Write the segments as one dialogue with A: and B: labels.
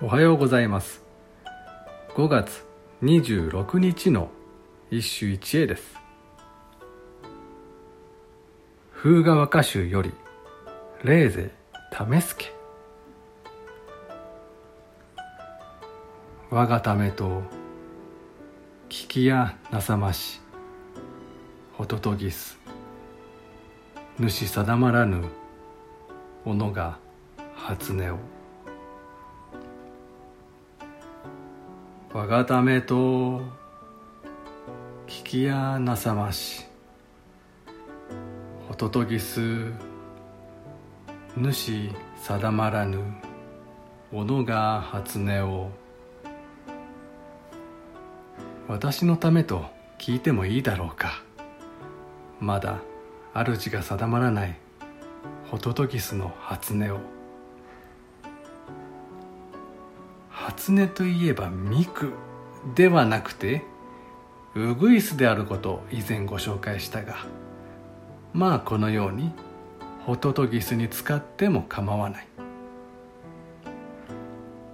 A: おはようございます。5月26日の一首一会です。風雅和歌集より霊勢為助我がためと聞きやなさましホトトギス主定まらぬ己が初音を。我がためと聞きやなさまし。ホトトギス主定まらぬ己が初音を。私のためと聞いてもいいだろうか。まだ主が定まらない。ホトトギスの初音を。初音といえばミクではなくてウグイスであることを以前ご紹介したがまあこのようにホトトギスに使っても構わない。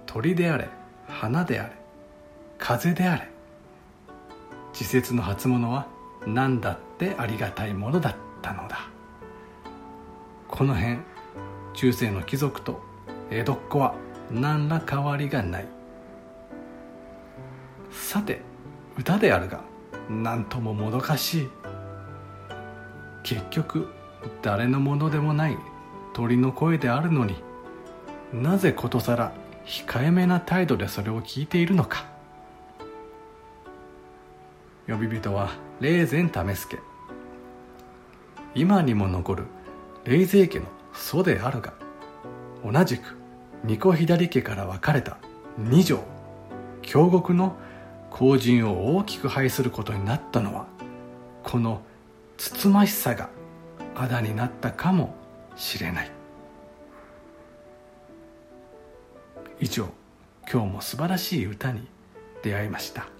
A: 鳥であれ花であれ風であれ稚拙の初物は何だってありがたいものだったのだ。この辺中世の貴族と江戸っ子は何ら変わりがない。さて歌であるが何とももどかしい。結局誰のものでもない鳥の声であるのになぜことさら控えめな態度でそれを聞いているのか。呼び人は霊前為助。今にも残る霊勢家の祖であるが同じく二子左家から分かれた二条。京極の後陣を大きく拝することになったのはこのつつましさがあだになったかもしれない。以上今日も素晴らしい歌に出会いました。